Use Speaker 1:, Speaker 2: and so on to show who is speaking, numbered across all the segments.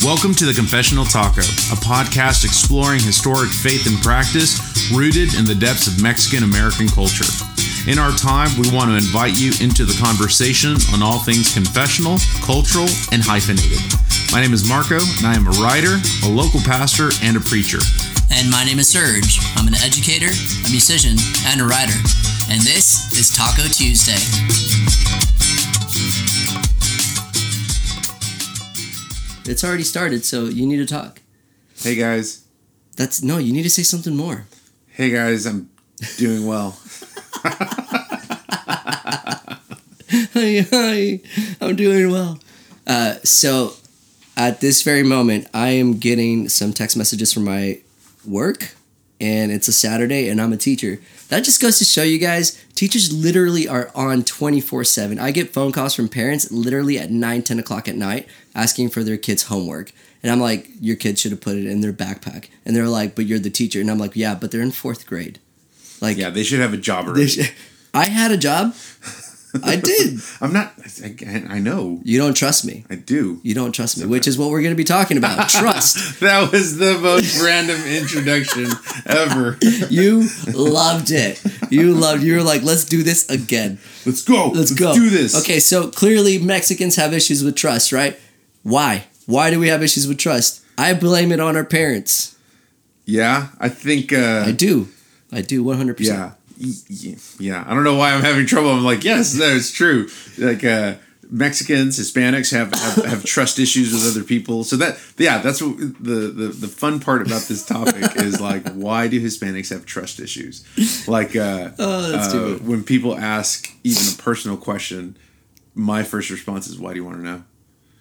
Speaker 1: Welcome to the Confessional Taco, a podcast exploring historic faith and practice rooted in the depths of Mexican American culture. In our time, we want to invite you into the conversation on all things confessional, cultural, and hyphenated. My name is Marco, and I am a writer, a local pastor, and a preacher.
Speaker 2: And my name is Serge. I'm an educator, a musician, and a writer. And this is Taco Tuesday. It's already started, so you need to talk.
Speaker 1: Hey guys.
Speaker 2: That's no, you need to say something more.
Speaker 1: Hey guys, I'm doing well.
Speaker 2: hi, hi, I'm doing well. Uh, so, at this very moment, I am getting some text messages from my work, and it's a Saturday, and I'm a teacher. That just goes to show you guys, teachers literally are on 24 7. I get phone calls from parents literally at 9, 10 o'clock at night asking for their kids' homework. And I'm like, your kids should have put it in their backpack. And they're like, but you're the teacher. And I'm like, yeah, but they're in fourth grade. Like,
Speaker 1: yeah, they should have a job already.
Speaker 2: Should, I had a job. I did.
Speaker 1: I'm not. I, I, know.
Speaker 2: You don't trust me.
Speaker 1: I do.
Speaker 2: You don't trust me, which is what we're going to be talking about. Trust.
Speaker 1: that was the most random introduction ever.
Speaker 2: you loved it. You loved. You were like, "Let's do this again.
Speaker 1: Let's go.
Speaker 2: Let's, Let's
Speaker 1: go. Do this."
Speaker 2: Okay, so clearly Mexicans have issues with trust, right? Why? Why do we have issues with trust? I blame it on our parents.
Speaker 1: Yeah, I think. Uh,
Speaker 2: I do. I do. One hundred percent.
Speaker 1: Yeah yeah, I don't know why I'm having trouble. I'm like, yes, no, it's true. Like uh, Mexicans, Hispanics have, have, have trust issues with other people. So that yeah, that's what the, the the fun part about this topic is like, why do Hispanics have trust issues? Like, uh,
Speaker 2: oh, uh,
Speaker 1: when people ask even a personal question, my first response is, "Why do you want to know?"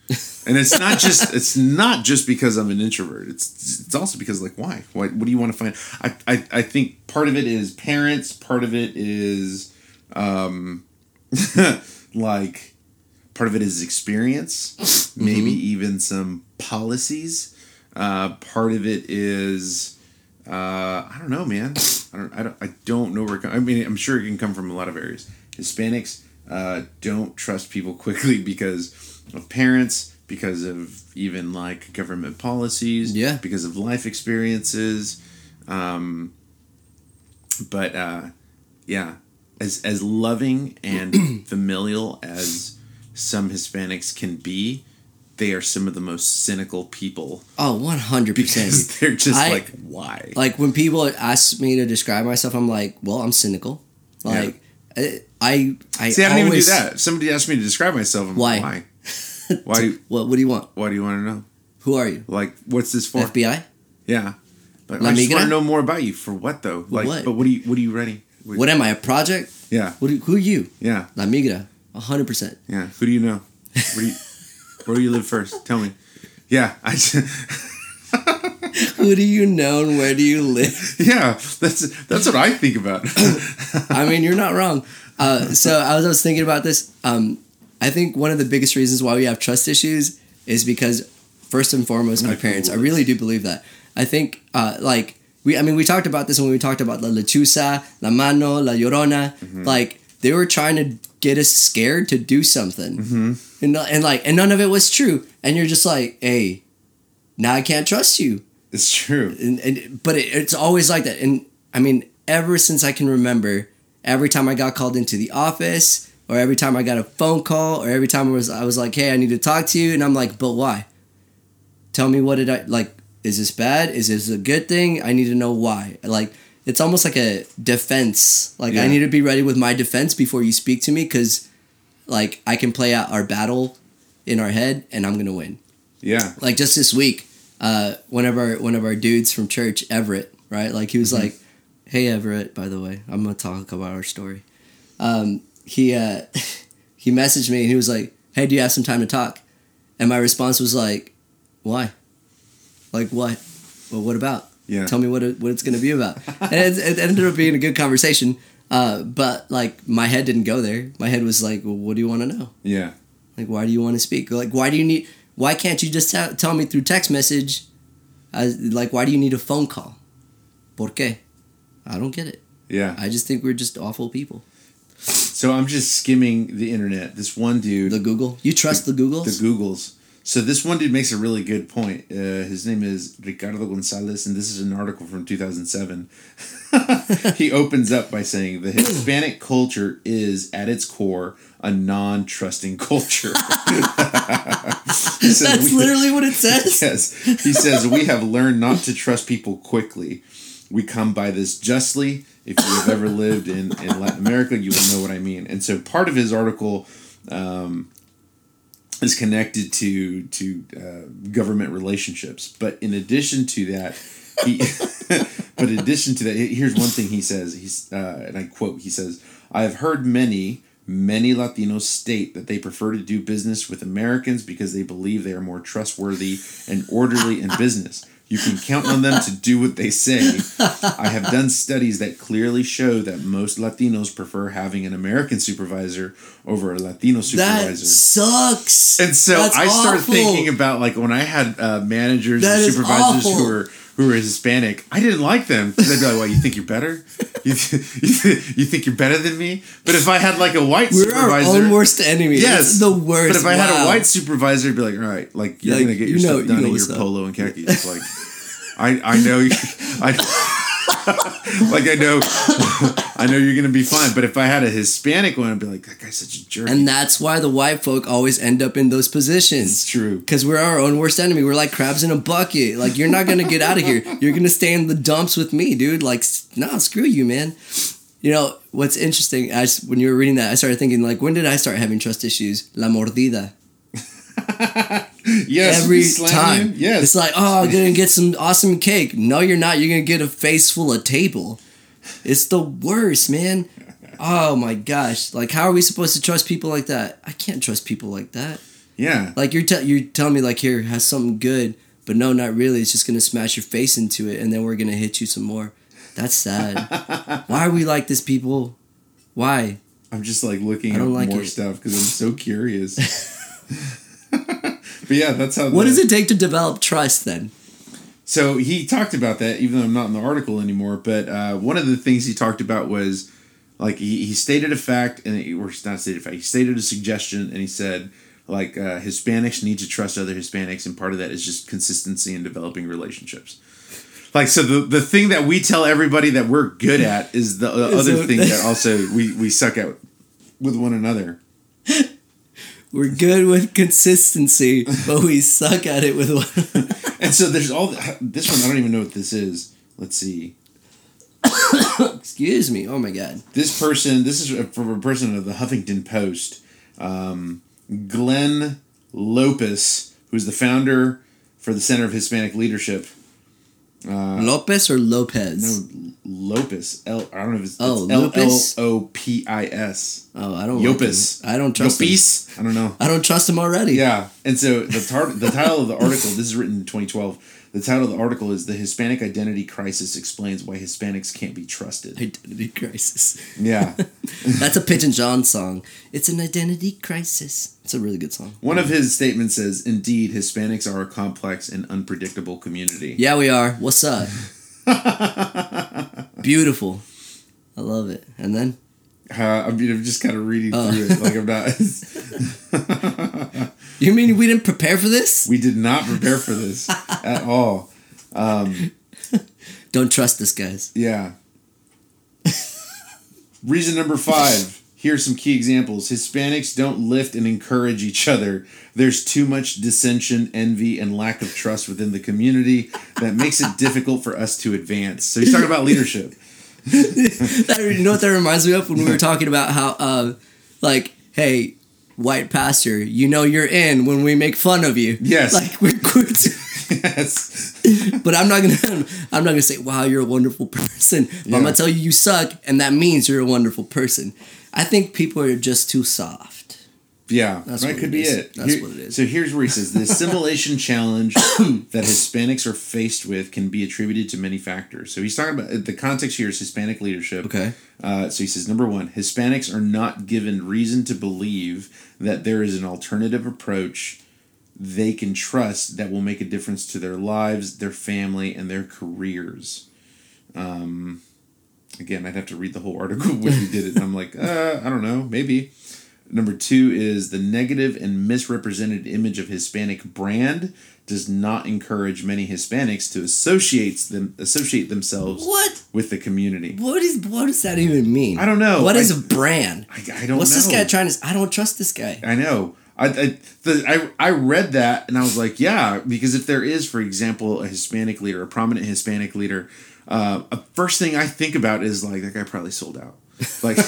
Speaker 1: And it's not just it's not just because I'm an introvert. It's it's also because like why? Why what do you want to find? I, I I think part of it is parents, part of it is um like part of it is experience, mm-hmm. maybe even some policies. Uh, part of it is uh, I don't know, man. I don't I don't I don't know where I mean I'm sure it can come from a lot of areas. Hispanics uh, don't trust people quickly because of parents, because of even like government policies,
Speaker 2: yeah,
Speaker 1: because of life experiences. Um, but uh, yeah, as as loving and familial as some Hispanics can be, they are some of the most cynical people.
Speaker 2: Oh, 100%.
Speaker 1: Because they're just I, like, why?
Speaker 2: Like when people ask me to describe myself, I'm like, well, I'm cynical. Like, yeah. I, I,
Speaker 1: See, I don't always, even do that. Somebody asked me to describe myself. I'm
Speaker 2: why?
Speaker 1: Like, why? Why? Do you,
Speaker 2: what? What do you want?
Speaker 1: Why do you want to know?
Speaker 2: Who are you?
Speaker 1: Like, what's this for?
Speaker 2: FBI.
Speaker 1: Yeah. But I just want to know more about you. For what though? Like, what? but what are you? What are you ready?
Speaker 2: What, what am I? A project?
Speaker 1: Yeah.
Speaker 2: What? who are you?
Speaker 1: Yeah.
Speaker 2: La migra. hundred percent.
Speaker 1: Yeah. Who do you know? Where do you? where do you live first? Tell me. Yeah. I.
Speaker 2: Who do you know and where do you live?
Speaker 1: Yeah, that's that's what I think about.
Speaker 2: I mean, you're not wrong. Uh, so I was, I was thinking about this. Um, I think one of the biggest reasons why we have trust issues is because first and foremost our parents. I really do believe that. I think uh, like we I mean we talked about this when we talked about la lechuza, la mano, la llorona. Mm-hmm. Like they were trying to get us scared to do something,
Speaker 1: mm-hmm.
Speaker 2: and and like and none of it was true. And you're just like, hey, now I can't trust you.
Speaker 1: It's true.
Speaker 2: And, and but it, it's always like that. And I mean, ever since I can remember, every time I got called into the office or every time I got a phone call, or every time I was I was like, "Hey, I need to talk to you," and I'm like, "But why? Tell me what did I like? Is this bad? Is this a good thing? I need to know why." Like it's almost like a defense. Like yeah. I need to be ready with my defense before you speak to me, because like I can play out our battle in our head, and I'm gonna win.
Speaker 1: Yeah.
Speaker 2: Like just this week, uh, one of our one of our dudes from church, Everett, right? Like he was mm-hmm. like, "Hey Everett, by the way, I'm gonna talk about our story." Um, he uh, he messaged me and he was like, "Hey, do you have some time to talk?" And my response was like, "Why? Like what? Well, what about?
Speaker 1: Yeah.
Speaker 2: Tell me what it, what it's going to be about." and it, it, ended up being a good conversation. Uh, but like my head didn't go there. My head was like, well, "What do you want to know?"
Speaker 1: Yeah.
Speaker 2: Like, why do you want to speak? Like, why do you need? Why can't you just t- tell me through text message? As, like, why do you need a phone call? ¿Por qué? I don't get it.
Speaker 1: Yeah.
Speaker 2: I just think we're just awful people.
Speaker 1: So I'm just skimming the internet. This one dude,
Speaker 2: the Google. You trust the, the Googles?
Speaker 1: The Googles. So this one dude makes a really good point. Uh, his name is Ricardo Gonzalez, and this is an article from 2007. he opens up by saying the Hispanic culture is at its core a non-trusting culture. Says,
Speaker 2: That's
Speaker 1: "We-
Speaker 2: literally what it says.
Speaker 1: Yes. He says, We have learned not to trust people quickly. We come by this justly. If you have ever lived in, in Latin America, you will know what I mean. And so part of his article um, is connected to to uh, government relationships. But in addition to that, he, but in addition to that, here's one thing he says. He's uh, and I quote. He says, "I have heard many." Many Latinos state that they prefer to do business with Americans because they believe they are more trustworthy and orderly in business. You can count on them to do what they say. I have done studies that clearly show that most Latinos prefer having an American supervisor over a Latino supervisor.
Speaker 2: That sucks.
Speaker 1: And so
Speaker 2: That's
Speaker 1: I started thinking about like when I had uh, managers
Speaker 2: That
Speaker 1: and supervisors who were who were Hispanic. I didn't like them because they'd be like, "Well, you think you're better? You, you, you think you're better than me?" But if I had like a white
Speaker 2: We're our
Speaker 1: supervisor,
Speaker 2: own worst enemy.
Speaker 1: yes,
Speaker 2: It's the worst.
Speaker 1: But if I had a white supervisor, I'd be like, "All right, like you're
Speaker 2: Like,
Speaker 1: gonna get
Speaker 2: you
Speaker 1: your
Speaker 2: know-
Speaker 1: stuff
Speaker 2: you
Speaker 1: done
Speaker 2: know
Speaker 1: in your polo and khakis." Like, I I know you, I. like I know, I know you're gonna be fine. But if I had a Hispanic one, I'd be like, "That guy's such a jerk."
Speaker 2: And that's why the white folk always end up in those positions.
Speaker 1: it's true.
Speaker 2: Because we're our own worst enemy. We're like crabs in a bucket. Like, you're not going to get out of here. You're going to stay in the dumps with me, dude. Like, nah, screw you, man. You know, what's interesting, I just, when you were reading that, I started thinking, like, when did I start having trust issues? La mordida.
Speaker 1: Yes,
Speaker 2: Every time.
Speaker 1: you. Yes,
Speaker 2: It's like, oh, I'm going to get some awesome cake. No, you're not. You're going to get a face full of table. It's the worst, man. Oh my gosh. Like, how are we supposed to trust people like that? I can't trust people like that.
Speaker 1: yeah.
Speaker 2: Like you're te- you're telling me like here has something good, but no, not really. It's just gonna smash your face into it, and then we're gonna hit you some more. That's sad. Why are we like this, people? Why?
Speaker 1: I'm just like looking at
Speaker 2: like
Speaker 1: more
Speaker 2: it.
Speaker 1: stuff because I'm so curious. but yeah, that's how.
Speaker 2: What
Speaker 1: the-
Speaker 2: does it take to develop trust then?
Speaker 1: So he talked about that, even though I'm not in the article anymore. But uh, one of the things he talked about was like he, he stated a fact, and he, or not stated a fact. He stated a suggestion, and he said like uh, Hispanics need to trust other Hispanics, and part of that is just consistency in developing relationships. Like so, the the thing that we tell everybody that we're good at is the uh,
Speaker 2: Is
Speaker 1: other
Speaker 2: it-
Speaker 1: thing that also we we suck at with one another.
Speaker 2: We're good with consistency, but we suck at it with one.
Speaker 1: And so there's all this one. I don't even know what this is. Let's see.
Speaker 2: Excuse me. Oh my god.
Speaker 1: This person. This is from a person of the Huffington Post. Um, Glenn Lopez, who's the founder for the Center of Hispanic Leadership.
Speaker 2: Uh, Lopez or Lopez?
Speaker 1: No, Lopez. L. I don't know if it's,
Speaker 2: Oh,
Speaker 1: it's L L
Speaker 2: Lopez?
Speaker 1: O P I S.
Speaker 2: Oh, I don't. like
Speaker 1: Yopis.
Speaker 2: him. I don't trust him.
Speaker 1: I don't know.
Speaker 2: I don't trust him already.
Speaker 1: Yeah, and so the tar- the title of the article. This is written in 2012. The title of the article is "The Hispanic Identity Crisis Explains Why Hispanics Can't Be Trusted."
Speaker 2: Identity crisis.
Speaker 1: Yeah,
Speaker 2: That's a Pigeon John song. It's an identity crisis. It's a really good song.
Speaker 1: one of his statements says, "Indeed, Hispanics are a complex and unpredictable community."
Speaker 2: Yeah, we are. What's up? Beautiful. I love it. And then
Speaker 1: Uh, I mean, I'm just kind of reading
Speaker 2: Oh.
Speaker 1: through it. Like I'm not.
Speaker 2: you mean we didn't prepare for this?
Speaker 1: we did not prepare for this at all.
Speaker 2: Don't trust this, guys.
Speaker 1: Yeah. Reason number five. Here's some key examples. Hispanics don't lift and encourage each other. There's too much dissension, envy, and lack of trust within the community that makes it difficult for us to advance. So he's talking about leadership.
Speaker 2: That you know what that reminds me of when we were talking about how, uh, like, hey, white pastor, you know you're in when we make fun of you.
Speaker 1: Yes.
Speaker 2: Like we're, we're
Speaker 1: yes.
Speaker 2: but I'm not gonna I'm not gonna say wow you're a wonderful person. But I'm gonna tell you you suck, and that means you're a wonderful person. I think people are just too soft.
Speaker 1: Yeah,
Speaker 2: That's
Speaker 1: that could
Speaker 2: it
Speaker 1: be
Speaker 2: is.
Speaker 1: it.
Speaker 2: That's
Speaker 1: Here-
Speaker 2: what it is.
Speaker 1: So here's where he says the assimilation challenge that Hispanics are faced with can be attributed to many factors. So he's talking about the context here is Hispanic leadership.
Speaker 2: Okay.
Speaker 1: Uh, so he says number one, Hispanics are not given reason to believe that there is an alternative approach they can trust that will make a difference to their lives, their family, and their careers. Um, again, I'd have to read the whole article when we did it. And I'm like, uh, I don't know, maybe. Number two is the negative and misrepresented image of Hispanic brand does not encourage many Hispanics to associate them associate themselves
Speaker 2: What?
Speaker 1: with the community.
Speaker 2: What is what does that even mean?
Speaker 1: I don't know.
Speaker 2: what is a brand?
Speaker 1: I, I don't
Speaker 2: What's
Speaker 1: know.
Speaker 2: this guy trying to? I don't trust this guy.
Speaker 1: I know. I, I, the, I I read that and I was like, yeah, because if there is, for example, a Hispanic leader, a prominent Hispanic leader, uh, a first thing I think about is like that guy probably sold out. Like,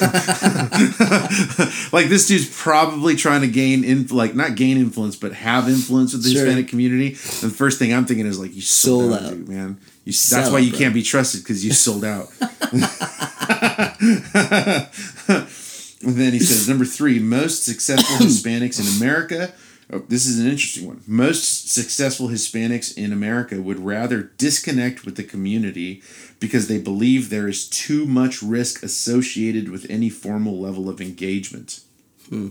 Speaker 1: like this dude's probably trying to gain in like not gain influence, but have influence with the
Speaker 2: Sure.
Speaker 1: Hispanic community. And the first thing I'm thinking is like, you sold,
Speaker 2: Sold
Speaker 1: out, dude, man. You,
Speaker 2: Sell
Speaker 1: that's why you
Speaker 2: bro.
Speaker 1: can't be trusted because you sold out. And then he says, number three, most successful Hispanics in America. Oh, this is an interesting one. Most successful Hispanics in America would rather disconnect with the community because they believe there is too much risk associated with any formal level of engagement. Hmm.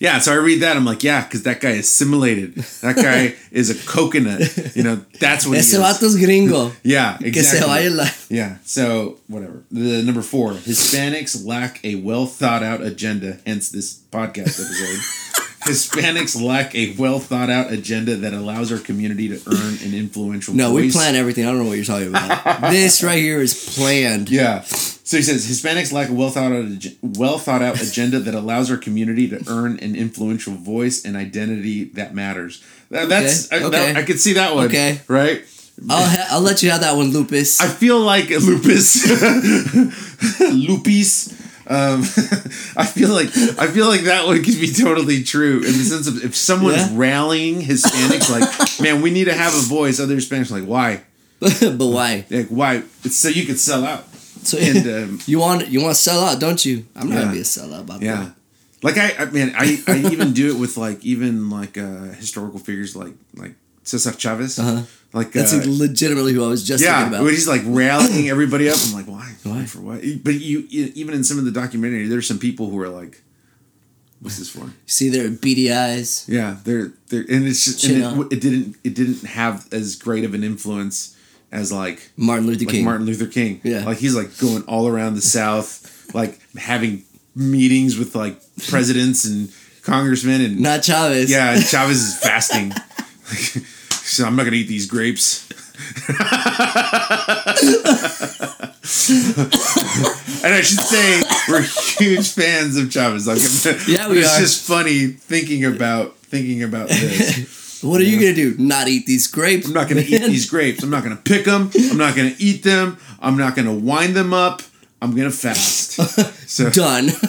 Speaker 1: Yeah, so I read that. I'm like, yeah, because that guy is assimilated. That guy is a coconut. You know, that's what he
Speaker 2: Ese
Speaker 1: is.
Speaker 2: gringo.
Speaker 1: Yeah, exactly.
Speaker 2: Que se vaya la.
Speaker 1: Yeah. So whatever. The number four, Hispanics lack a well thought out agenda. Hence this podcast episode. Hispanics lack a well thought out agenda that allows our community to earn an influential.
Speaker 2: No, we plan everything. I don't know what you're talking about. this right here is planned.
Speaker 1: Yeah. So he says Hispanics lack a well thought out well thought out agenda that allows our community to earn an influential voice and identity that matters. That, that's
Speaker 2: Okay,
Speaker 1: I, that-
Speaker 2: okay.
Speaker 1: I could see that one.
Speaker 2: Okay.
Speaker 1: Right.
Speaker 2: I'll ha- I'll let you have that one, Lupus.
Speaker 1: I feel like lupus, lupis. Um, I feel like I feel like that one could be totally true in the sense of if someone's
Speaker 2: Yeah.
Speaker 1: rallying Hispanics, like, man, we need to have a voice. Other Hispanics like, why?
Speaker 2: but why?
Speaker 1: Like, why? It's so you could sell out.
Speaker 2: So
Speaker 1: And um,
Speaker 2: you want you want to sell out, don't you? I'm not
Speaker 1: Yeah.
Speaker 2: gonna be a sellout about
Speaker 1: yeah,
Speaker 2: that.
Speaker 1: like I, I man, I, I even do it with like even like uh, historical figures like like Cesar Chavez.
Speaker 2: Uh-huh.
Speaker 1: Like
Speaker 2: That's
Speaker 1: uh,
Speaker 2: legitimately who I was just
Speaker 1: yeah,
Speaker 2: thinking about.
Speaker 1: he's like rallying everybody up. I'm like, why?
Speaker 2: Why?
Speaker 1: for what? But you, even in some of the documentary, there's some people who are like, what's this for?
Speaker 2: See their beady eyes.
Speaker 1: Yeah, they're they're, and it's just and it, it didn't it didn't have as great of an influence as like
Speaker 2: Martin Luther
Speaker 1: like
Speaker 2: King.
Speaker 1: Martin Luther King.
Speaker 2: Yeah.
Speaker 1: like he's like going all around the South, like having meetings with like presidents and congressmen and
Speaker 2: Not Chavez.
Speaker 1: yeah, Chavez is fasting. so I'm not gonna eat these grapes. and I should say we're huge fans of Chavez.
Speaker 2: Yeah, we
Speaker 1: it's
Speaker 2: are.
Speaker 1: just funny thinking about thinking about this.
Speaker 2: What are you gonna do? Not eat these grapes?
Speaker 1: I'm not gonna eat these grapes. I'm not gonna pick them. I'm not gonna eat them. I'm not gonna wind them up. I'm gonna fast. So
Speaker 2: Done.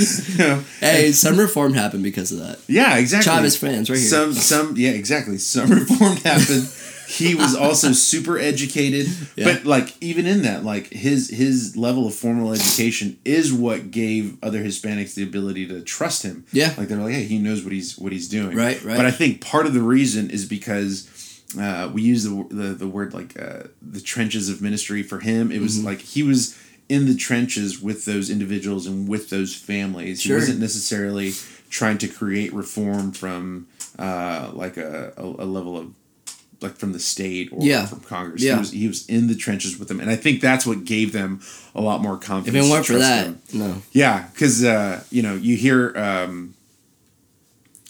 Speaker 2: hey, some reform happened because of that.
Speaker 1: Yeah, exactly.
Speaker 2: Chavez fans right here.
Speaker 1: Some, some, yeah, exactly. Some reform happened. He was also super educated,
Speaker 2: Yeah.
Speaker 1: but like even in that, like his his level of formal education is what gave other Hispanics the ability to trust him.
Speaker 2: Yeah.
Speaker 1: like they're like, hey, he knows what he's what he's doing.
Speaker 2: Right, right.
Speaker 1: But I think part of the reason is because uh, we use the, the the word like uh, the trenches of ministry for him. It was
Speaker 2: Mm-hmm.
Speaker 1: like he was in the trenches with those individuals and with those families.
Speaker 2: Sure.
Speaker 1: He wasn't necessarily trying to create reform from uh, like a, a, a level of like from the state or
Speaker 2: Yeah.
Speaker 1: from Congress.
Speaker 2: Yeah.
Speaker 1: He was he was in the trenches with them, and I think that's what gave them a lot more
Speaker 2: If
Speaker 1: confidence.
Speaker 2: it weren't for that,
Speaker 1: him.
Speaker 2: no.
Speaker 1: Yeah, because uh, you know you hear um,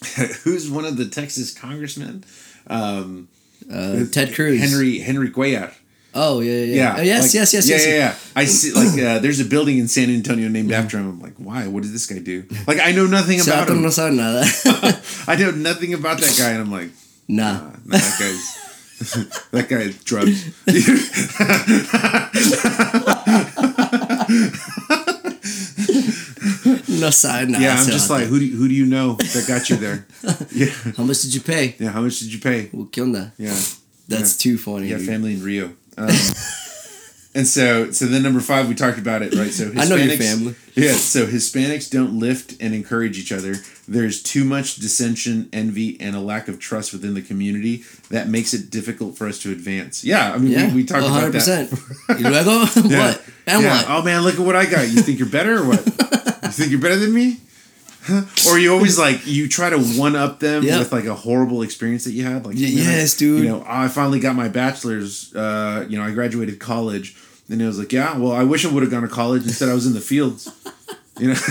Speaker 1: who's one of the Texas congressmen, um,
Speaker 2: Uh, Ted Cruz.
Speaker 1: Henry Henry Cuellar.
Speaker 2: Oh yeah, yeah. yeah.
Speaker 1: Yeah,
Speaker 2: Oh, yes,
Speaker 1: like-
Speaker 2: yes, yes,
Speaker 1: yeah,
Speaker 2: yes.
Speaker 1: yeah, yeah. I see. Like, uh, there's a building in San Antonio named after him. I'm like, why? What does this guy do? Like, I know nothing about him.
Speaker 2: no sabe nada.
Speaker 1: I know nothing about that guy, and I'm like,
Speaker 2: nah.
Speaker 1: nah, nah, that guy's that guy drugs.
Speaker 2: No sabe nada.
Speaker 1: yeah, I'm just like, who do you, who do you know that got you there? Yeah,
Speaker 2: How much did you pay?
Speaker 1: yeah. How much did you pay?
Speaker 2: Well, ¿Qué onda?
Speaker 1: Yeah.
Speaker 2: That's too funny.
Speaker 1: Yeah, family in Rio. Um, and so, so then number five, we talked about it, right? So Hispanics,
Speaker 2: I know your family.
Speaker 1: Yeah, so Hispanics don't lift and encourage each other. There's too much dissension, envy, and a lack of trust within the community that makes it difficult for us to advance. Yeah, I mean,
Speaker 2: Yeah,
Speaker 1: we, we talked about that.
Speaker 2: 100%. Y luego,
Speaker 1: Yeah.
Speaker 2: what? And
Speaker 1: Yeah.
Speaker 2: what?
Speaker 1: Oh man, look at what I got. You think you're better or what? you think you're better than me? Or you always like you try to one up them
Speaker 2: Yep.
Speaker 1: with like a horrible experience that you had. Like
Speaker 2: Y-
Speaker 1: man, I-
Speaker 2: yes, dude.
Speaker 1: You know, I finally got my bachelor's. Uh, you know, I graduated college, and it was like, yeah, well, I wish I would have gone to college. Instead, I was in the fields. You know.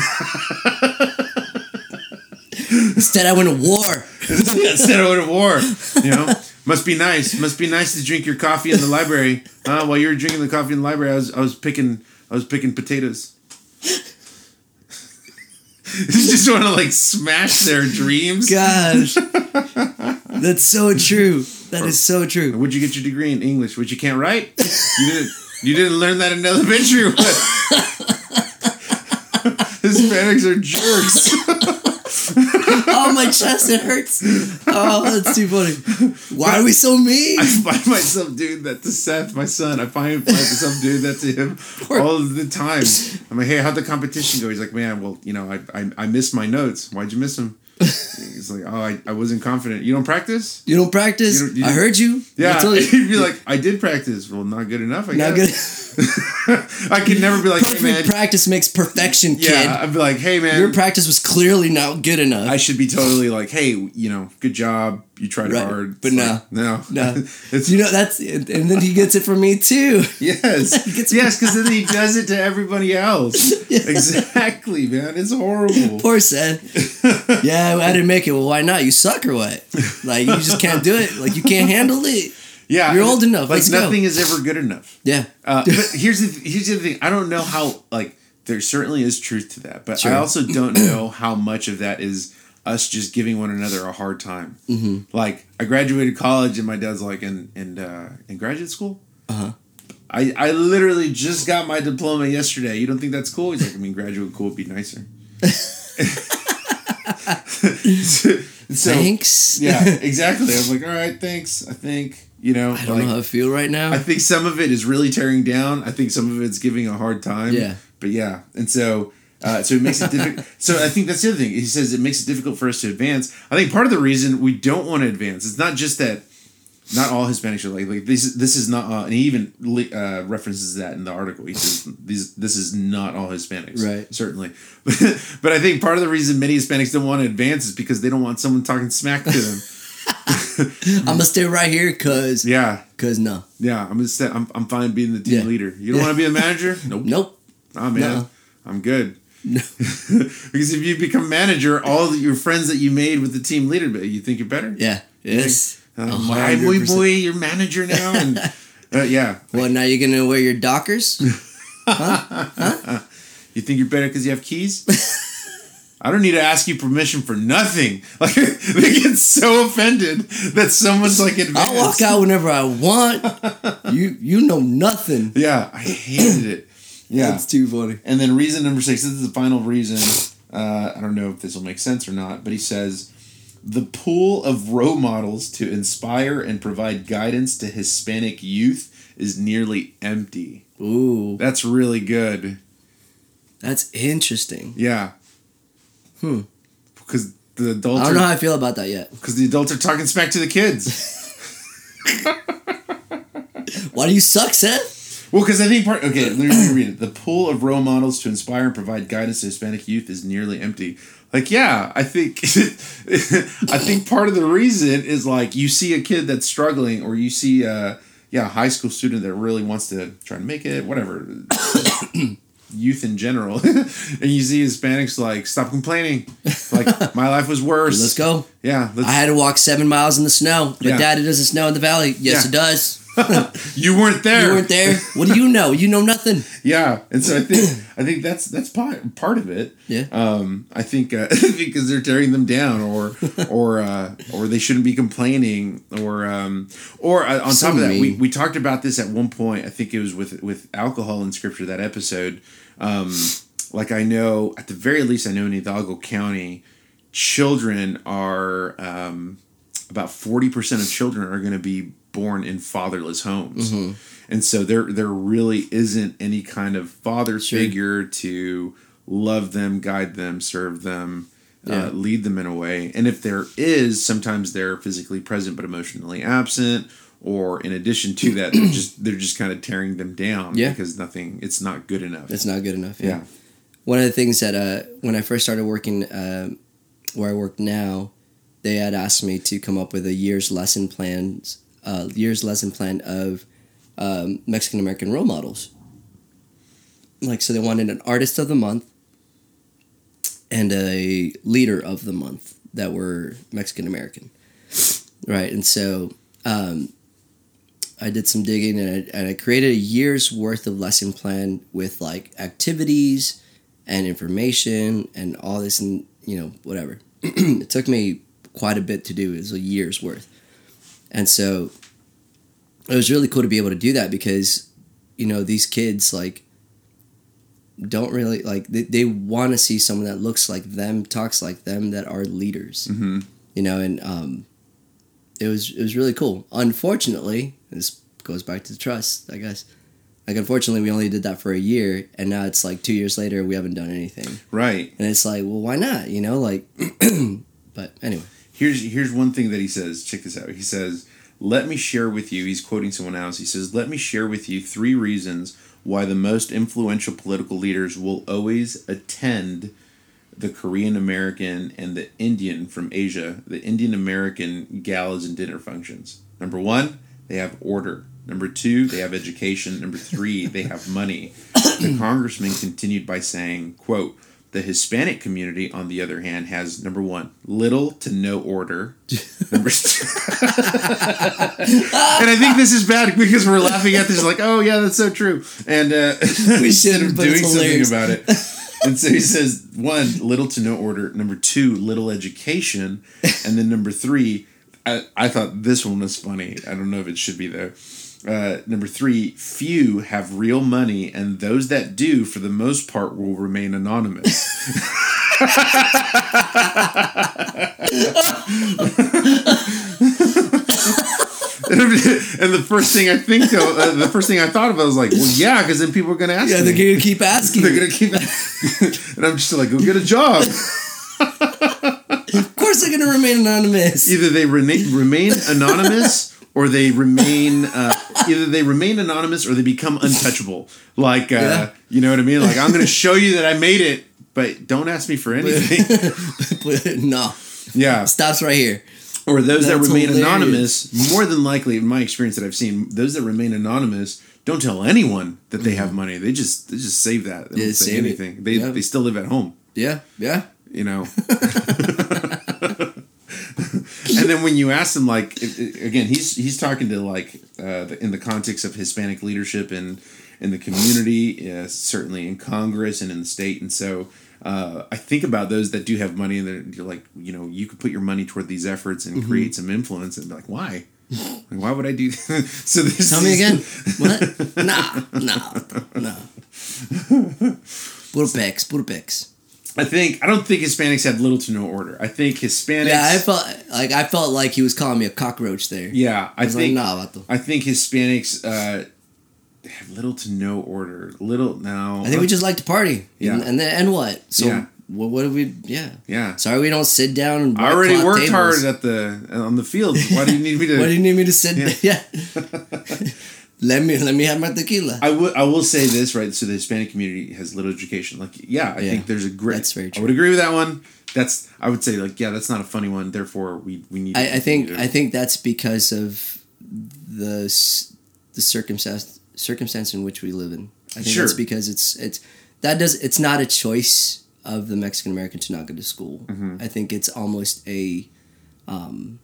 Speaker 2: Instead, I went to war.
Speaker 1: Instead, I went to war. You know, must be nice. Must be nice to drink your coffee in the library. Uh, while you were drinking the coffee in the library, I was I was picking I was picking potatoes. you just want to like smash their dreams.
Speaker 2: Gosh, that's so true. That is so true.
Speaker 1: Where'd you get your degree in English? Which you can't write? You didn't. You didn't learn that in elementary. or What? Hispanics are jerks.
Speaker 2: Oh, my chest, it hurts. Oh, that's too funny. Why are we so mean?
Speaker 1: I find myself doing that to Seth, my son. I find myself doing that to him all the time. I'm like, hey, how'd the competition go? He's like, man, well, you know, I I, I missed my notes. Why'd you miss them? He's like, oh, I, I wasn't confident. You don't practice?
Speaker 2: You don't practice?
Speaker 1: You don't- you
Speaker 2: I heard you.
Speaker 1: Yeah.
Speaker 2: I you.
Speaker 1: He'd be like, I did practice. Well, not good enough, I
Speaker 2: Not
Speaker 1: guess.
Speaker 2: good.
Speaker 1: I could never be like, hey,
Speaker 2: Perfect
Speaker 1: man.
Speaker 2: practice makes perfection, kid.
Speaker 1: yeah, I'd be like, hey, man.
Speaker 2: Your practice was clearly not good enough.
Speaker 1: I should be totally like, hey, you know, good job. You tried
Speaker 2: Right,
Speaker 1: hard.
Speaker 2: but no.
Speaker 1: like, no,
Speaker 2: no,
Speaker 1: it's
Speaker 2: you know that's, and then he gets it from me too.
Speaker 1: yes, yes, because then he does it to everybody else.
Speaker 2: Yeah.
Speaker 1: Exactly, man. It's horrible.
Speaker 2: Poor Seth. Yeah, I didn't make it. Well, why not? You suck or what? Like you just can't do it. Like you can't handle it.
Speaker 1: Yeah,
Speaker 2: You're old enough.
Speaker 1: Like
Speaker 2: Let's go.
Speaker 1: nothing is ever good enough.
Speaker 2: Yeah.
Speaker 1: Uh, but here's the here's the thing. I don't know how like there certainly is truth to that, but
Speaker 2: Sure.
Speaker 1: I also don't know how much of that is us just giving one another a hard time. Mm-hmm. Like I graduated college, and my dad's like, "In in uh, in graduate school."
Speaker 2: Uh huh.
Speaker 1: I, I literally just got my diploma yesterday. You don't think that's cool? He's like, I mean, graduate cool would be nicer. so,
Speaker 2: Thanks.
Speaker 1: yeah, exactly. I was like, all right, thanks. I think you know,
Speaker 2: I don't
Speaker 1: like,
Speaker 2: know how I feel right now.
Speaker 1: I think some of it is really tearing down. I think some of it's giving a hard time.
Speaker 2: Yeah.
Speaker 1: But yeah, and so uh, so it makes it difficult. so I think that's the other thing. He says it makes it difficult for us to advance. I think part of the reason we don't want to advance it's not just that not all Hispanics are like like this. This is not, uh, and he even uh, references that in the article. He says these this is not all Hispanics,
Speaker 2: Right.
Speaker 1: Certainly, but, but I think part of the reason many Hispanics don't want to advance is because they don't want someone talking smack to them.
Speaker 2: I'm gonna stay right here, cause,
Speaker 1: yeah,
Speaker 2: cause no,
Speaker 1: yeah. I'm gonna say I'm, I'm fine being the team
Speaker 2: Yeah.
Speaker 1: leader. You don't
Speaker 2: Yeah.
Speaker 1: want to be a manager? Nope.
Speaker 2: nope.
Speaker 1: Ah man,
Speaker 2: No.
Speaker 1: I'm good.
Speaker 2: No.
Speaker 1: because if you become manager, all your friends that you made with the team leader, you think you're better.
Speaker 2: Yeah. Yes.
Speaker 1: Uh,
Speaker 2: A
Speaker 1: my
Speaker 2: hundred
Speaker 1: boy, boy, you're manager now, and uh, yeah,
Speaker 2: Well, now you're gonna wear your Dockers?
Speaker 1: you think you're better because you have keys. I don't need to ask you permission for nothing. Like they get so offended that someone's like advanced.
Speaker 2: I'll walk out whenever I want. You you know nothing.
Speaker 1: Yeah, I hated it. Yeah,
Speaker 2: That's too funny.
Speaker 1: And then reason number six, this is the final reason. Uh, I don't know if this will make sense or not, but he says the pool of role models to inspire and provide guidance to Hispanic youth is nearly empty.
Speaker 2: Ooh,
Speaker 1: That's really good.
Speaker 2: that's interesting.
Speaker 1: Yeah.
Speaker 2: Hmm.
Speaker 1: Because the adults I
Speaker 2: don't know
Speaker 1: are,
Speaker 2: how I feel about that yet.
Speaker 1: because the adults are talking smack to the kids.
Speaker 2: Why do you suck, Seth?
Speaker 1: Well, because I think part. Okay, let me, read it. The pool of role models to inspire and provide guidance to Hispanic youth is nearly empty. Like, yeah, I think, I think part of the reason is like you see a kid that's struggling, or you see, uh, yeah, a high school student that really wants to try to make it, whatever. youth in general, and you see Hispanics like stop complaining, like my life was worse.
Speaker 2: Let's go.
Speaker 1: Yeah, let's,
Speaker 2: I had to walk seven miles in the snow. But
Speaker 1: Yeah.
Speaker 2: Dad, it doesn't snow in the valley. Yes,
Speaker 1: Yeah.
Speaker 2: it does.
Speaker 1: you weren't there.
Speaker 2: You weren't there. What do you know? You know nothing.
Speaker 1: Yeah, and so I think I think that's that's part part of it.
Speaker 2: Yeah.
Speaker 1: Um, I think uh, because they're tearing them down, or or uh, or they shouldn't be complaining, or um, or uh, on
Speaker 2: So
Speaker 1: top of that, we, we talked about this at one point. I think it was with with alcohol in scripture that episode. Um, like I know at the very least, I know in Hidalgo County, children are um, about forty percent of children are going to be born in fatherless homes.
Speaker 2: Mm-hmm.
Speaker 1: And so there there really isn't any kind of father
Speaker 2: Sure.
Speaker 1: figure to love them, guide them, serve them,
Speaker 2: Yeah.
Speaker 1: uh, lead them in a way. And if there is, sometimes they're physically present but emotionally absent. Or in addition to that, they're just they're just kind of tearing them down
Speaker 2: Yeah.
Speaker 1: because nothing it's not good enough.
Speaker 2: It's not good enough.
Speaker 1: yeah.
Speaker 2: One of the things that uh, when I first started working um where I work now, they had asked me to come up with a year's lesson plans, uh, year's lesson plan of um, Mexican American role models. Like, so they wanted an artist of the month and a leader of the month, that were Mexican American, right? And so um, I did some digging and I, and I created a year's worth of lesson plan with like activities and information and all this and you know whatever. it took me quite a bit to do. It was a year's worth, and so it was really cool to be able to do that because you know these kids like don't really like they, they want to see someone that looks like them talks like them that are leaders
Speaker 1: Mm-hmm.
Speaker 2: you know and um it was it was really cool unfortunately this goes back to the trust i guess like unfortunately we only did that for a year and now it's like two years later we haven't done anything
Speaker 1: Right.
Speaker 2: and it's like well why not you know like but anyway
Speaker 1: Here's here's one thing that he says. Check this out. He says, "Let me share with you." He's quoting someone else. He says, "Let me share with you three reasons why the most influential political leaders will always attend the Korean American and the Indian from Asia, the Indian American galas and dinner functions. Number one, they have order. Number two, they have education. Number three, they have money. The congressman continued by saying, quote, the Hispanic community, on the other hand, has number one, little to no order. Number two, and I think this is bad because we're laughing at this, like, oh yeah, that's so true. And uh,
Speaker 2: We but it's
Speaker 1: doing something about it. And so he says, one, little to no order. Number two, little education. And then number three, I, I thought this one was funny. I don't know if it should be there. Uh, number three, few have real money, and those that do, for the most part, will remain anonymous. and the first thing I think, of, uh, the first thing I thought of, I was like, well, yeah, because then people are going to ask
Speaker 2: yeah
Speaker 1: me.
Speaker 2: they're gonna keep asking
Speaker 1: They're gonna keep, and I'm just like, go get a job.
Speaker 2: of course they're gonna remain anonymous
Speaker 1: Either they remain remain anonymous, or they remain uh, either they remain anonymous or they become untouchable. Like, uh,
Speaker 2: Yeah.
Speaker 1: you know what I mean? Like, I'm gonna show you that I made it, but don't ask me for anything.
Speaker 2: No
Speaker 1: yeah,
Speaker 2: stops right here
Speaker 1: or those that remain
Speaker 2: hilarious.
Speaker 1: anonymous. More than likely, in my experience that I've seen, those that remain anonymous don't tell anyone that they have money. They just they just save that. They
Speaker 2: Mm-hmm.
Speaker 1: Don't say
Speaker 2: save it.
Speaker 1: anything. They
Speaker 2: Yeah.
Speaker 1: they still live at home.
Speaker 2: yeah yeah
Speaker 1: you know. and then when you ask him, like, it, it- again, he's he's talking to like uh, the, in the context of Hispanic leadership in in the community, uh, certainly in Congress and in the state, and so. Uh, I think about those that do have money, and they're you're like, you know, you could put your money toward these efforts and create some influence, and be like, why? Like, why would I do? that? so this
Speaker 2: Tell me again. What? Nah. Puro pecs, puro pecs.
Speaker 1: I think I don't think Hispanics have little to no order. I think Hispanics.
Speaker 2: Yeah, I felt like I felt like he was calling me a cockroach there.
Speaker 1: yeah, I,
Speaker 2: I
Speaker 1: think
Speaker 2: like, nah.
Speaker 1: I think Hispanics uh, have little to no order. Little no.
Speaker 2: I think we just like to party.
Speaker 1: Yeah.
Speaker 2: And, and then and what? So
Speaker 1: Yeah.
Speaker 2: what, what do we? Yeah.
Speaker 1: yeah.
Speaker 2: Sorry, we don't sit down. And
Speaker 1: I already worked
Speaker 2: tables.
Speaker 1: hard at the on the field. Why do you need me to?
Speaker 2: Why do you need me to sit?
Speaker 1: Yeah.
Speaker 2: Yeah. let me let me have my tequila.
Speaker 1: I will. I will say this right. So the Hispanic community has little education. Like, yeah, I
Speaker 2: Yeah.
Speaker 1: think there's a great.
Speaker 2: That's very true.
Speaker 1: I would agree with that one. That's. I would say like, yeah, that's not a funny one. Therefore, we we need.
Speaker 2: I, I think I think that's because of the the circumstance circumstance in which we live in. I think
Speaker 1: Sure.
Speaker 2: that's because it's it's that does it's not a choice of the Mexican American to not go to school.
Speaker 1: Mm-hmm.
Speaker 2: I think it's almost a um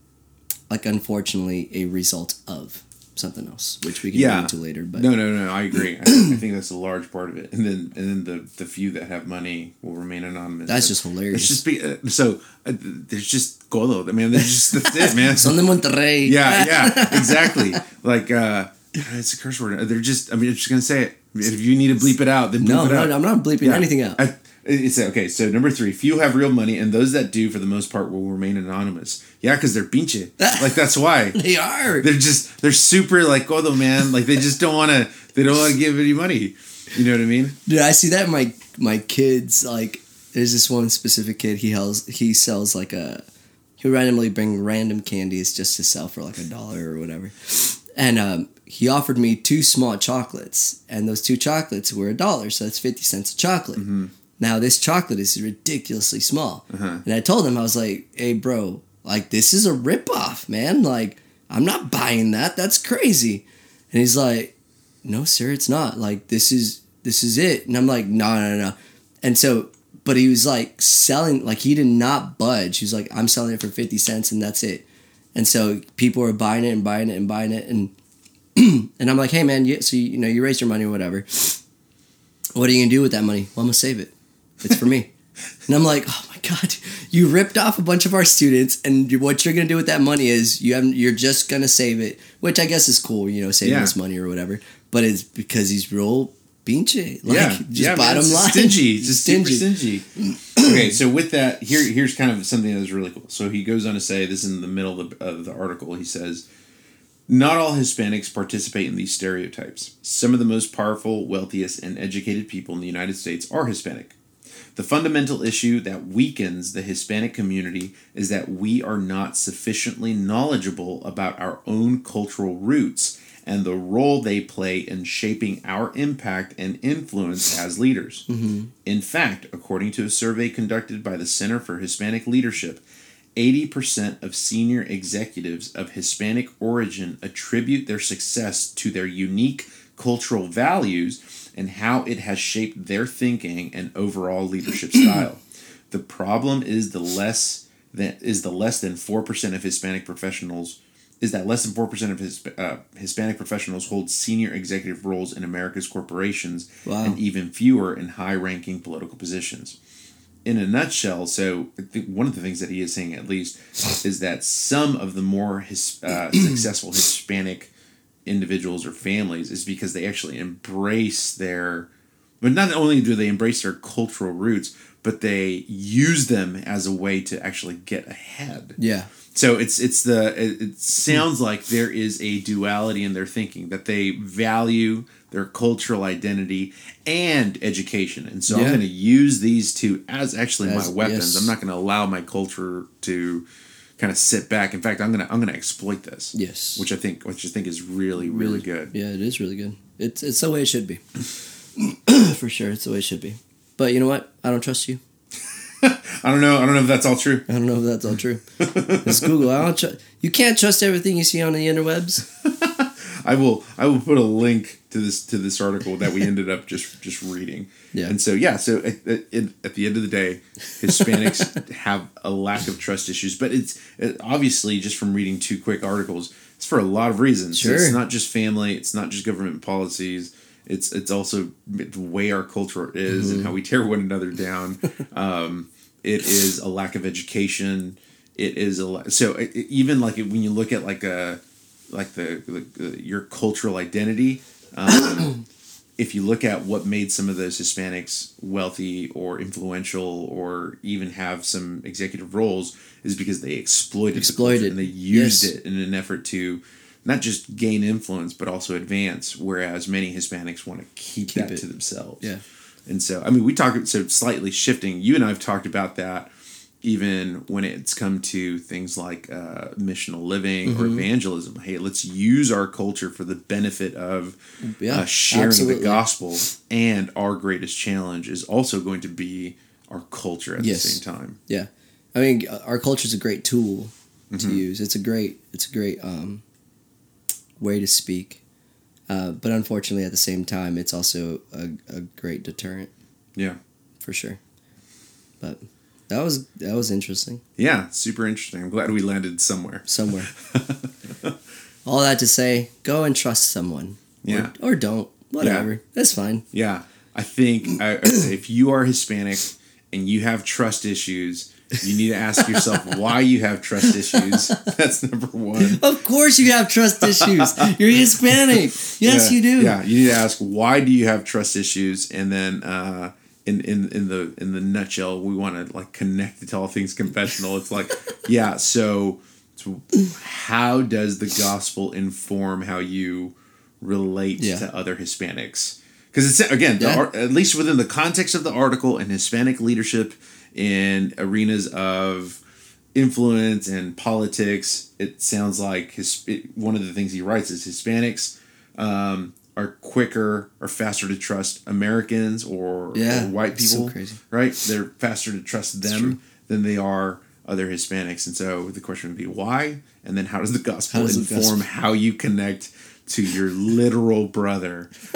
Speaker 2: like unfortunately a result of something else, which we can
Speaker 1: Yeah.
Speaker 2: get into later. But
Speaker 1: no, no, no. I agree. I, think- I think that's a large part of it. And then and then the the few that have money will remain anonymous.
Speaker 2: that's just hilarious.
Speaker 1: It's just be, uh, so uh, there's just godo. I mean, there's just that's it, man.
Speaker 2: Son de Monterrey.
Speaker 1: yeah, yeah, exactly. Like uh, it's a curse word. They're just. I mean, I'm just gonna say it. If you need to bleep it out, then bleep
Speaker 2: No,
Speaker 1: it
Speaker 2: no,
Speaker 1: out.
Speaker 2: I'm not bleeping anything out.
Speaker 1: I, it's okay. So number three, few have real money, and those that do, for the most part, will remain anonymous. Yeah, because they're pinche. like that's why
Speaker 2: they are.
Speaker 1: they're just they're super like godo man. Like they just don't want to. They don't want to give any money. You know what I mean?
Speaker 2: Dude, I see that in my my kids. Like, there's this one specific kid. He sells he sells like a. He'll randomly bring random candies just to sell for like a dollar or whatever, and um, he offered me two small chocolates, and those two chocolates were a dollar, so that's fifty cents a chocolate. Now this chocolate is ridiculously small, uh-huh. and I told him I was like, "Hey, bro, like this is a ripoff, man. Like I'm not buying that. That's crazy." And he's like, no sir it's not like this is this is it and i'm like no no no and so but he was like selling like he did not budge. He was like, I'm selling it for fifty cents and that's it. And so people were buying it and buying it and buying it and and I'm like, hey man, you, so you, you know you raised your money or whatever. What are you gonna do with that money? Well, I'm gonna save it. It's for me. and I'm like, oh my god, you ripped off a bunch of our students, and what you're gonna do with that money is you have you're just gonna save it, which I guess is cool, you know, saving
Speaker 1: Yeah.
Speaker 2: this money or whatever. But it's because he's real pinche, like
Speaker 1: yeah,
Speaker 2: just
Speaker 1: yeah, man,
Speaker 2: bottom
Speaker 1: it's
Speaker 2: line,
Speaker 1: stingy, just
Speaker 2: stingy.
Speaker 1: stingy. okay, so with that, here here's kind of something that was really cool. So he goes on to say, this is in the middle of the, of the article. He says, not all Hispanics participate in these stereotypes. Some of the most powerful, wealthiest, and educated people in the United States are Hispanic. The fundamental issue that weakens the Hispanic community is that we are not sufficiently knowledgeable about our own cultural roots and the role they play in shaping our impact and influence as leaders. Mm-hmm. In fact, according to a survey conducted by the Center for Hispanic Leadership, 80% of senior executives of Hispanic origin attribute their success to their unique cultural values and how it has shaped their thinking and overall leadership style. The problem is the less than is the less than 4% of Hispanic professionals is that less than 4% of his, uh, Hispanic professionals hold senior executive roles in America's corporations
Speaker 2: Wow.
Speaker 1: and even fewer in high-ranking political positions in a nutshell, so one of the things that he is saying, at least, is that some of the more his, uh, successful Hispanic individuals or families is because they actually embrace their, but not only do they embrace their cultural roots, but they use them as a way to actually get ahead.
Speaker 2: Yeah,
Speaker 1: So it's it's the it, it sounds like there is a duality in their thinking that they value their cultural identity and education, and so I'm going to use these two as actually
Speaker 2: As-
Speaker 1: my weapons.
Speaker 2: yes.
Speaker 1: I'm not going to allow my culture to kind of sit back. In fact, I'm gonna I'm gonna exploit this,
Speaker 2: yes,
Speaker 1: which I think which I think is really really good.
Speaker 2: Yeah, it is really good. It's it's the way it should be, for sure. It's the way it should be. But you know what? I don't trust you.
Speaker 1: I don't know I don't know if that's all true.
Speaker 2: I don't know if that's all true. It's Google. I don't tr- you can't trust everything you see on the interwebs.
Speaker 1: I will I will put a link to this to this article that we ended up just just reading.
Speaker 2: Yeah.
Speaker 1: And so yeah, so at, at, at the end of the day, Hispanics have a lack of trust issues, but it's it, obviously just from reading two quick articles, it's for a lot of reasons.
Speaker 2: Sure.
Speaker 1: It's not just family, it's not just government policies. It's it's also the way our culture is and mm-hmm. how we tear one another down. um, it is a lack of education. It is a la- so it, it- even like when you look at like a like the, the uh, your cultural identity. Um, if you look at what made some of those Hispanics wealthy or influential or even have some executive roles is because they exploited,
Speaker 2: Exploited.
Speaker 1: the and they used
Speaker 2: Yes.
Speaker 1: it in an effort to not just gain influence but also advance. Whereas many Hispanics want to keep,
Speaker 2: Keep
Speaker 1: that
Speaker 2: it.
Speaker 1: to themselves.
Speaker 2: Yeah.
Speaker 1: And so, I mean, we talked so slightly shifting. You and I have talked about that even when it's come to things like uh, missional living or
Speaker 2: Mm-hmm.
Speaker 1: evangelism. Hey, let's use our culture for the benefit of
Speaker 2: Yeah,
Speaker 1: uh, sharing
Speaker 2: absolutely.
Speaker 1: the gospel. And our greatest challenge is also going to be our culture at
Speaker 2: Yes.
Speaker 1: the same time.
Speaker 2: Yeah, I mean, our culture is a great tool to
Speaker 1: Mm-hmm.
Speaker 2: use. It's a great, it's a great um, way to speak. Uh, but unfortunately, at the same time, it's also a, a great deterrent.
Speaker 1: Yeah.
Speaker 2: for sure. But that was that was interesting.
Speaker 1: Yeah, super interesting. I'm glad we landed somewhere.
Speaker 2: Somewhere. All that to say, go and trust someone. Or-
Speaker 1: Yeah.
Speaker 2: Or, don't. Whatever. That's fine.
Speaker 1: Yeah, I think I, I would say if you are Hispanic and you have trust issues, you need to ask yourself why you have trust issues. That's number one.
Speaker 2: Of course, you have trust issues. You're Hispanic. Yes,
Speaker 1: Yeah,
Speaker 2: you do.
Speaker 1: Yeah, you need to ask why do you have trust issues, and then uh, in in in the in the nutshell, we want to like connect it to all things confessional. It's like, yeah, so, so how does the gospel inform how you relate
Speaker 2: Yeah.
Speaker 1: to other Hispanics? Because it's again, the
Speaker 2: Yeah.
Speaker 1: at least within the context of the article and Hispanic leadership in arenas of influence and politics, it sounds like his it, one of the things he writes is Hispanics um, are quicker or faster to trust Americans or,
Speaker 2: Yeah,
Speaker 1: or white
Speaker 2: so
Speaker 1: people,
Speaker 2: crazy.
Speaker 1: right? They're faster to trust them than they are other Hispanics, and so the question would be why, and then how does the gospel
Speaker 2: How does the
Speaker 1: inform
Speaker 2: gospel-
Speaker 1: how you connect to your literal brother.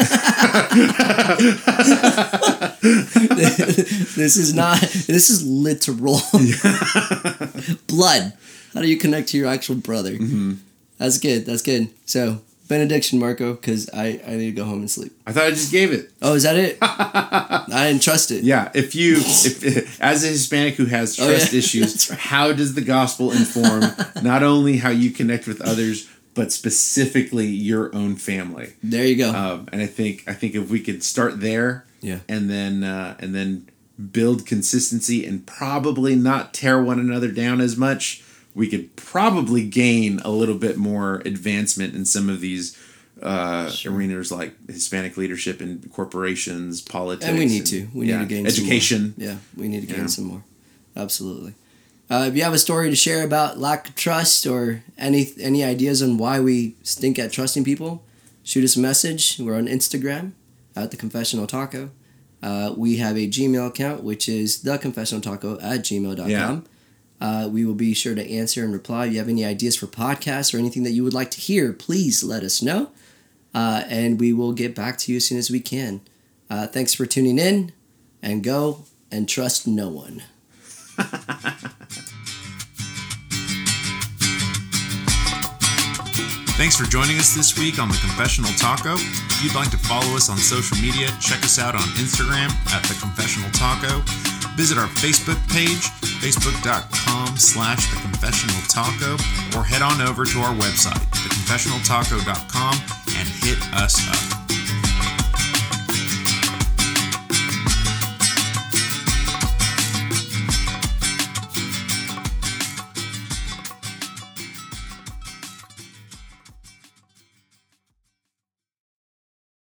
Speaker 2: this is not. This is literal blood. How do you connect to your actual brother?
Speaker 1: Mm-hmm.
Speaker 2: That's good. That's good. So benediction, Marco, because I I need to go home and sleep.
Speaker 1: I thought I just gave it.
Speaker 2: Oh, is that it? I didn't trust it.
Speaker 1: Yeah, if you, if as a Hispanic who has
Speaker 2: Oh,
Speaker 1: trust
Speaker 2: yeah.
Speaker 1: issues,
Speaker 2: right.
Speaker 1: how does the gospel inform not only how you connect with others, but specifically your own family?
Speaker 2: There you go.
Speaker 1: Um, and I think I think if we could start there,
Speaker 2: Yeah.
Speaker 1: and then uh, and then build consistency and probably not tear one another down as much, we could probably gain a little bit more advancement in some of these uh, arenas like Hispanic leadership in corporations, politics,
Speaker 2: and we need to. We
Speaker 1: yeah,
Speaker 2: need to gain some more.
Speaker 1: education.
Speaker 2: Yeah, we need to gain some more. Absolutely. Uh, if you have a story to share about lack of trust or any any ideas on why we stink at trusting people, shoot us a message. We're on Instagram at the Confessional Taco. Uh, we have a Gmail account which is theconfessionaltaco at gmail.com.
Speaker 1: Yeah.
Speaker 2: Uh, we will be sure to answer and reply. If you have any ideas for podcasts or anything that you would like to hear, please let us know. Uh, and we will get back to you as soon as we can. Uh, thanks for tuning in and go and trust no one.
Speaker 3: Thanks for joining us this week on the Confessional Taco. If you'd like to follow us on social media, check us out on Instagram at the Confessional Taco. Visit our Facebook page, facebook.com slash the confessional taco, or head on over to our website, theconfessionaltaco.com, and hit us up.